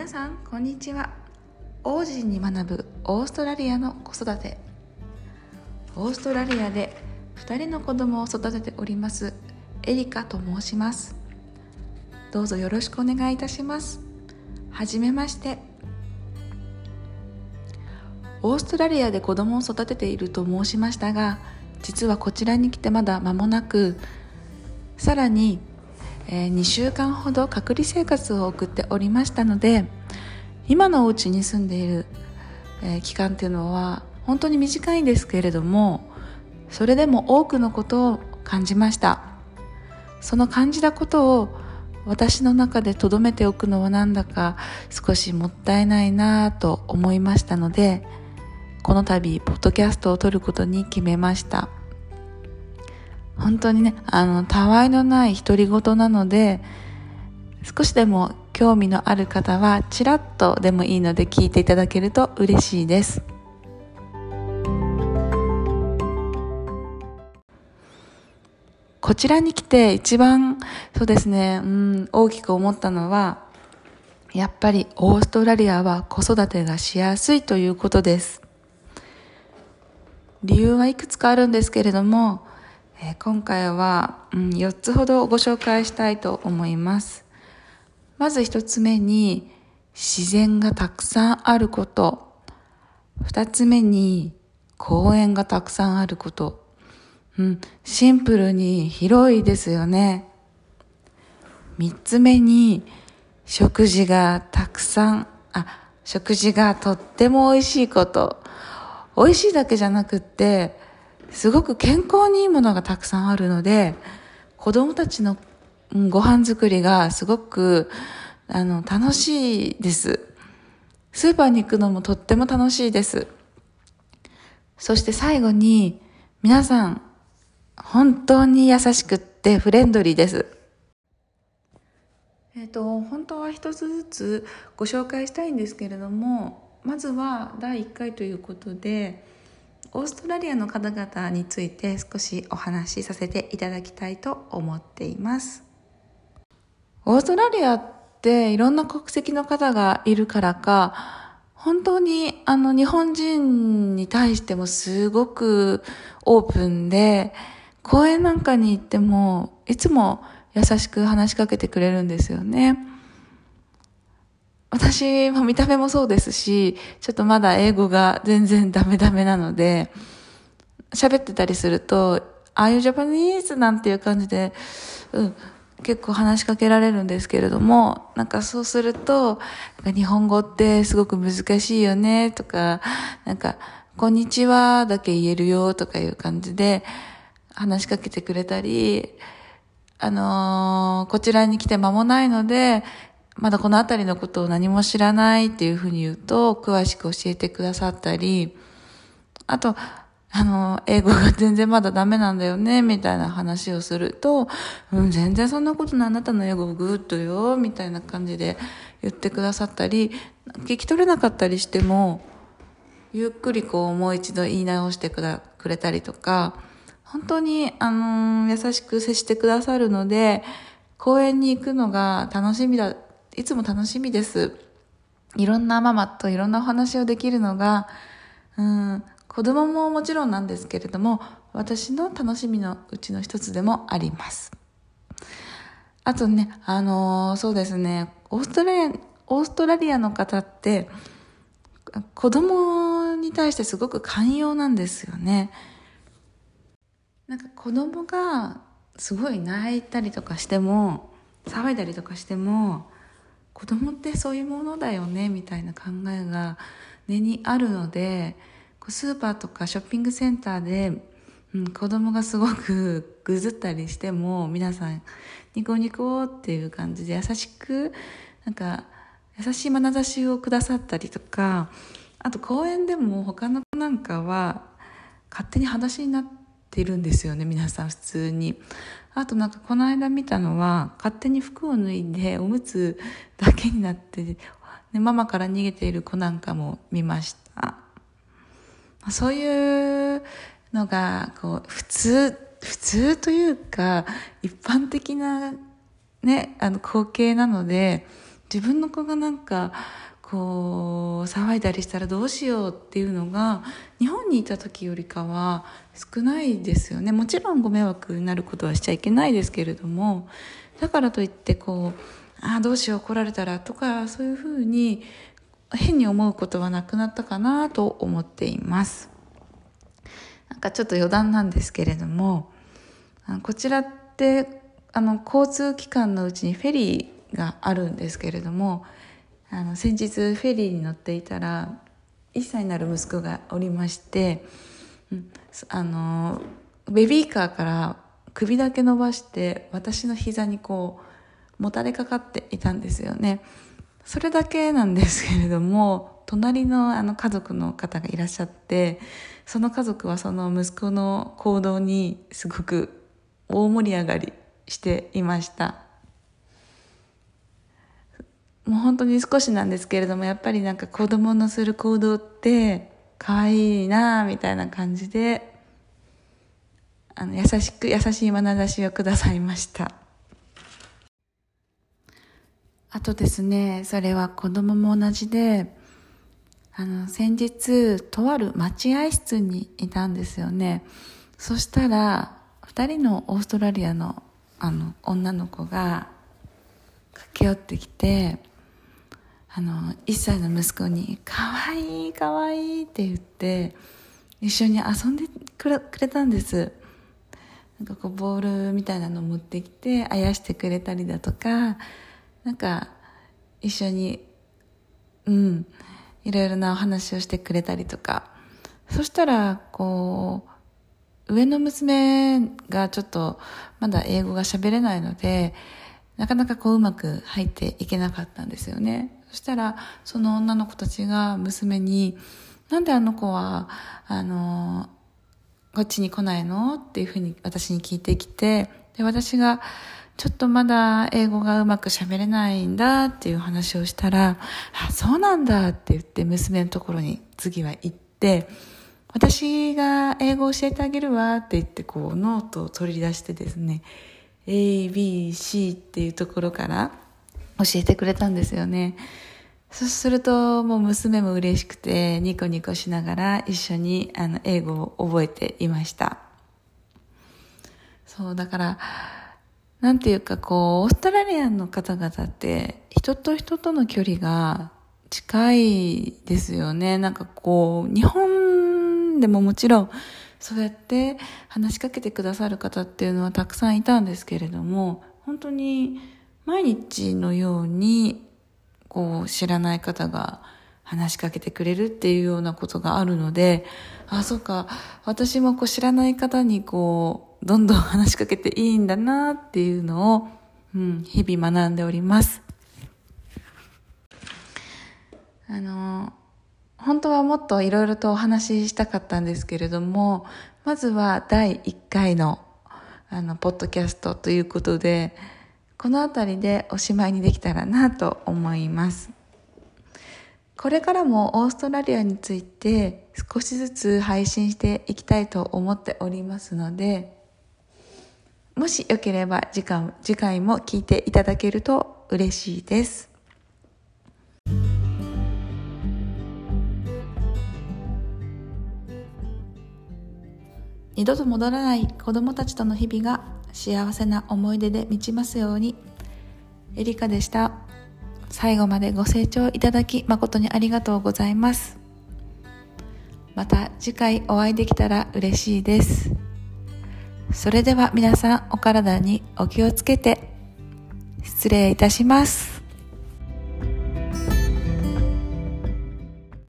皆さんこんにちは。王子に学ぶオーストラリアの子育て。オーストラリアで2人の子供を育てておりますエリカと申します。どうぞよろしくお願いいたします。はじめまして。オーストラリアで子供を育てていると申しましたが実はこちらに来てまだ間もなくさらにえー、2週間ほど隔離生活を送っておりましたので今のお家に住んでいる、えー、期間っていうのは本当に短いんですけれどもそれでも多くのことを感じました。その感じたことを私の中で留めておくのはなんだか少しもったいないなと思いましたのでこの度ポッドキャストを撮ることに決めました。本当にね、あの、たわいのない独り言なので、少しでも興味のある方は、ちらっとでもいいので聞いていただけると嬉しいです。こちらに来て一番、そうですね、うん、大きく思ったのは、やっぱりオーストラリアは子育てがしやすいということです。理由はいくつかあるんですけれども、え今回は、うん、4つほどご紹介したいと思います。まず1つ目に自然がたくさんあること。2つ目に公園がたくさんあること。うん、シンプルに広いですよね。3つ目に食事がたくさん、あ、食事がとっても美味しいこと。美味しいだけじゃなくって、すごく健康にいいものがたくさんあるので、子供たちのご飯作りがすごく、あの、楽しいです。スーパーに行くのもとっても楽しいです。そして最後に、皆さん、本当に優しくってフレンドリーです。えっ、ー、と、本当は一つずつご紹介したいんですけれども、まずは第1回ということで、オーストラリアの方々について少しお話しさせていただきたいと思っていますオーストラリアっていろんな国籍の方がいるからか本当にあの日本人に対してもすごくオープンで公園なんかに行ってもいつも優しく話しかけてくれるんですよね。私も見た目もそうですし、ちょっとまだ英語が全然ダメダメなので、喋ってたりすると、ああいうジャパニーズなんていう感じで、うん、結構話しかけられるんですけれども、なんかそうすると、日本語ってすごく難しいよね、とか、なんか、こんにちはだけ言えるよ、とかいう感じで話しかけてくれたり、あのー、こちらに来て間もないので、まだこの辺りのことを何も知らないっていうふうに言うと、詳しく教えてくださったり、あと、あの、英語が全然まだダメなんだよね、みたいな話をすると、うん、全然そんなことない、あなたの英語 good よ、みたいな感じで言ってくださったり、聞き取れなかったりしても、ゆっくりこう、もう一度言い直してくれたりとか、本当に、あのー、優しく接してくださるので、公園に行くのが楽しみだいつも楽しみです。いろんなママといろんなお話をできるのが、うん、子供ももちろんなんですけれども、私の楽しみのうちの一つでもあります。あとね、あのー、そうですね、オーストラリア、オーストラリアの方って、子供に対してすごく寛容なんですよね。なんか子供がすごい泣いたりとかしても、騒いだりとかしても、子供ってそういうものだよねみたいな考えが根にあるのでスーパーとかショッピングセンターで、うん、子供がすごくぐずったりしても皆さんニコニコっていう感じで優しくなんか優しい眼差しをくださったりとかあと公園でも他の子なんかは勝手に裸足になっているんですよね皆さん普通にあとなんかこの間見たのは勝手に服を脱いでおむつだけになって、ね、ママから逃げている子なんかも見ました。そういうのがこう普通、普通というか一般的なね、あの光景なので自分の子がなんかこう騒いだりしたらどうしようっていうのが日本にいた時よりかは少ないですよね。もちろんご迷惑になることはしちゃいけないですけれどもだからといってこうああどうしよう怒られたらとかそういうふうに変に思うことはなくなったかなと思っています。なんかちょっと余談なんですけれどもこちらってあの交通機関のうちにフェリーがあるんですけれどもあの先日フェリーに乗っていたら1歳になる息子がおりまして、うん、あのベビーカーから首だけ伸ばして私の膝にこうもたれかかっていたんですよね。それだけなんですけれども隣のあの家族の方がいらっしゃってその家族はその息子の行動にすごく大盛り上がりしていました。もう本当に少しなんですけれどもやっぱりなんか子供のする行動って可愛いなみたいな感じであの優しく優しい眼差しをくださいました。あとですねそれは子供も同じであの先日とある待合室にいたんですよね。そしたら2人のオーストラリアのあの女の子が駆け寄ってきてあの1歳の息子に「かわいいかわいい」って言って一緒に遊んでくれたんです。なんかこうボールみたいなの持ってきてあやしてくれたりだとかなんか一緒にうんいろいろなお話をしてくれたりとか。そしたらこう上の娘がちょっとまだ英語が喋れないのでなかなかこううまく入っていけなかったんですよね。そしたら、その女の子たちが娘に、なんであの子は、あの、こっちに来ないの？っていうふうに私に聞いてきて、で、私が、ちょっとまだ英語がうまく喋れないんだっていう話をしたら、あ、そうなんだって言って娘のところに次は行って、私が英語を教えてあげるわって言ってこうノートを取り出してですね、A, B, C っていうところから教えてくれたんですよね。そうすると、もう娘も嬉しくて、ニコニコしながら一緒にあの英語を覚えていました。そう、だから、なんていうかこう、オーストラリアの方々って人と人との距離が近いですよね。なんかこう、日本でももちろんそうやって話しかけてくださる方っていうのはたくさんいたんですけれども、本当に毎日のようにこう知らない方が話しかけてくれるっていうようなことがあるので、あ、そうか、私もこう知らない方にこう、どんどん話しかけていいんだなっていうのを、うん、日々学んでおります。あの、本当はもっといろいろとお話ししたかったんですけれども、まずは第1回の、あの、ポッドキャストということで、この辺りでおしまいにできたらなと思います。これからもオーストラリアについて少しずつ配信していきたいと思っておりますので、もしよければ次回次回も聞いていただけると嬉しいです。二度と戻らない子供たちとの日々が幸せな思い出で満ちますように。エリカでした。最後までご清聴いただき誠にありがとうございます。また次回お会いできたら嬉しいです。それでは皆さんお体にお気をつけて失礼いたします。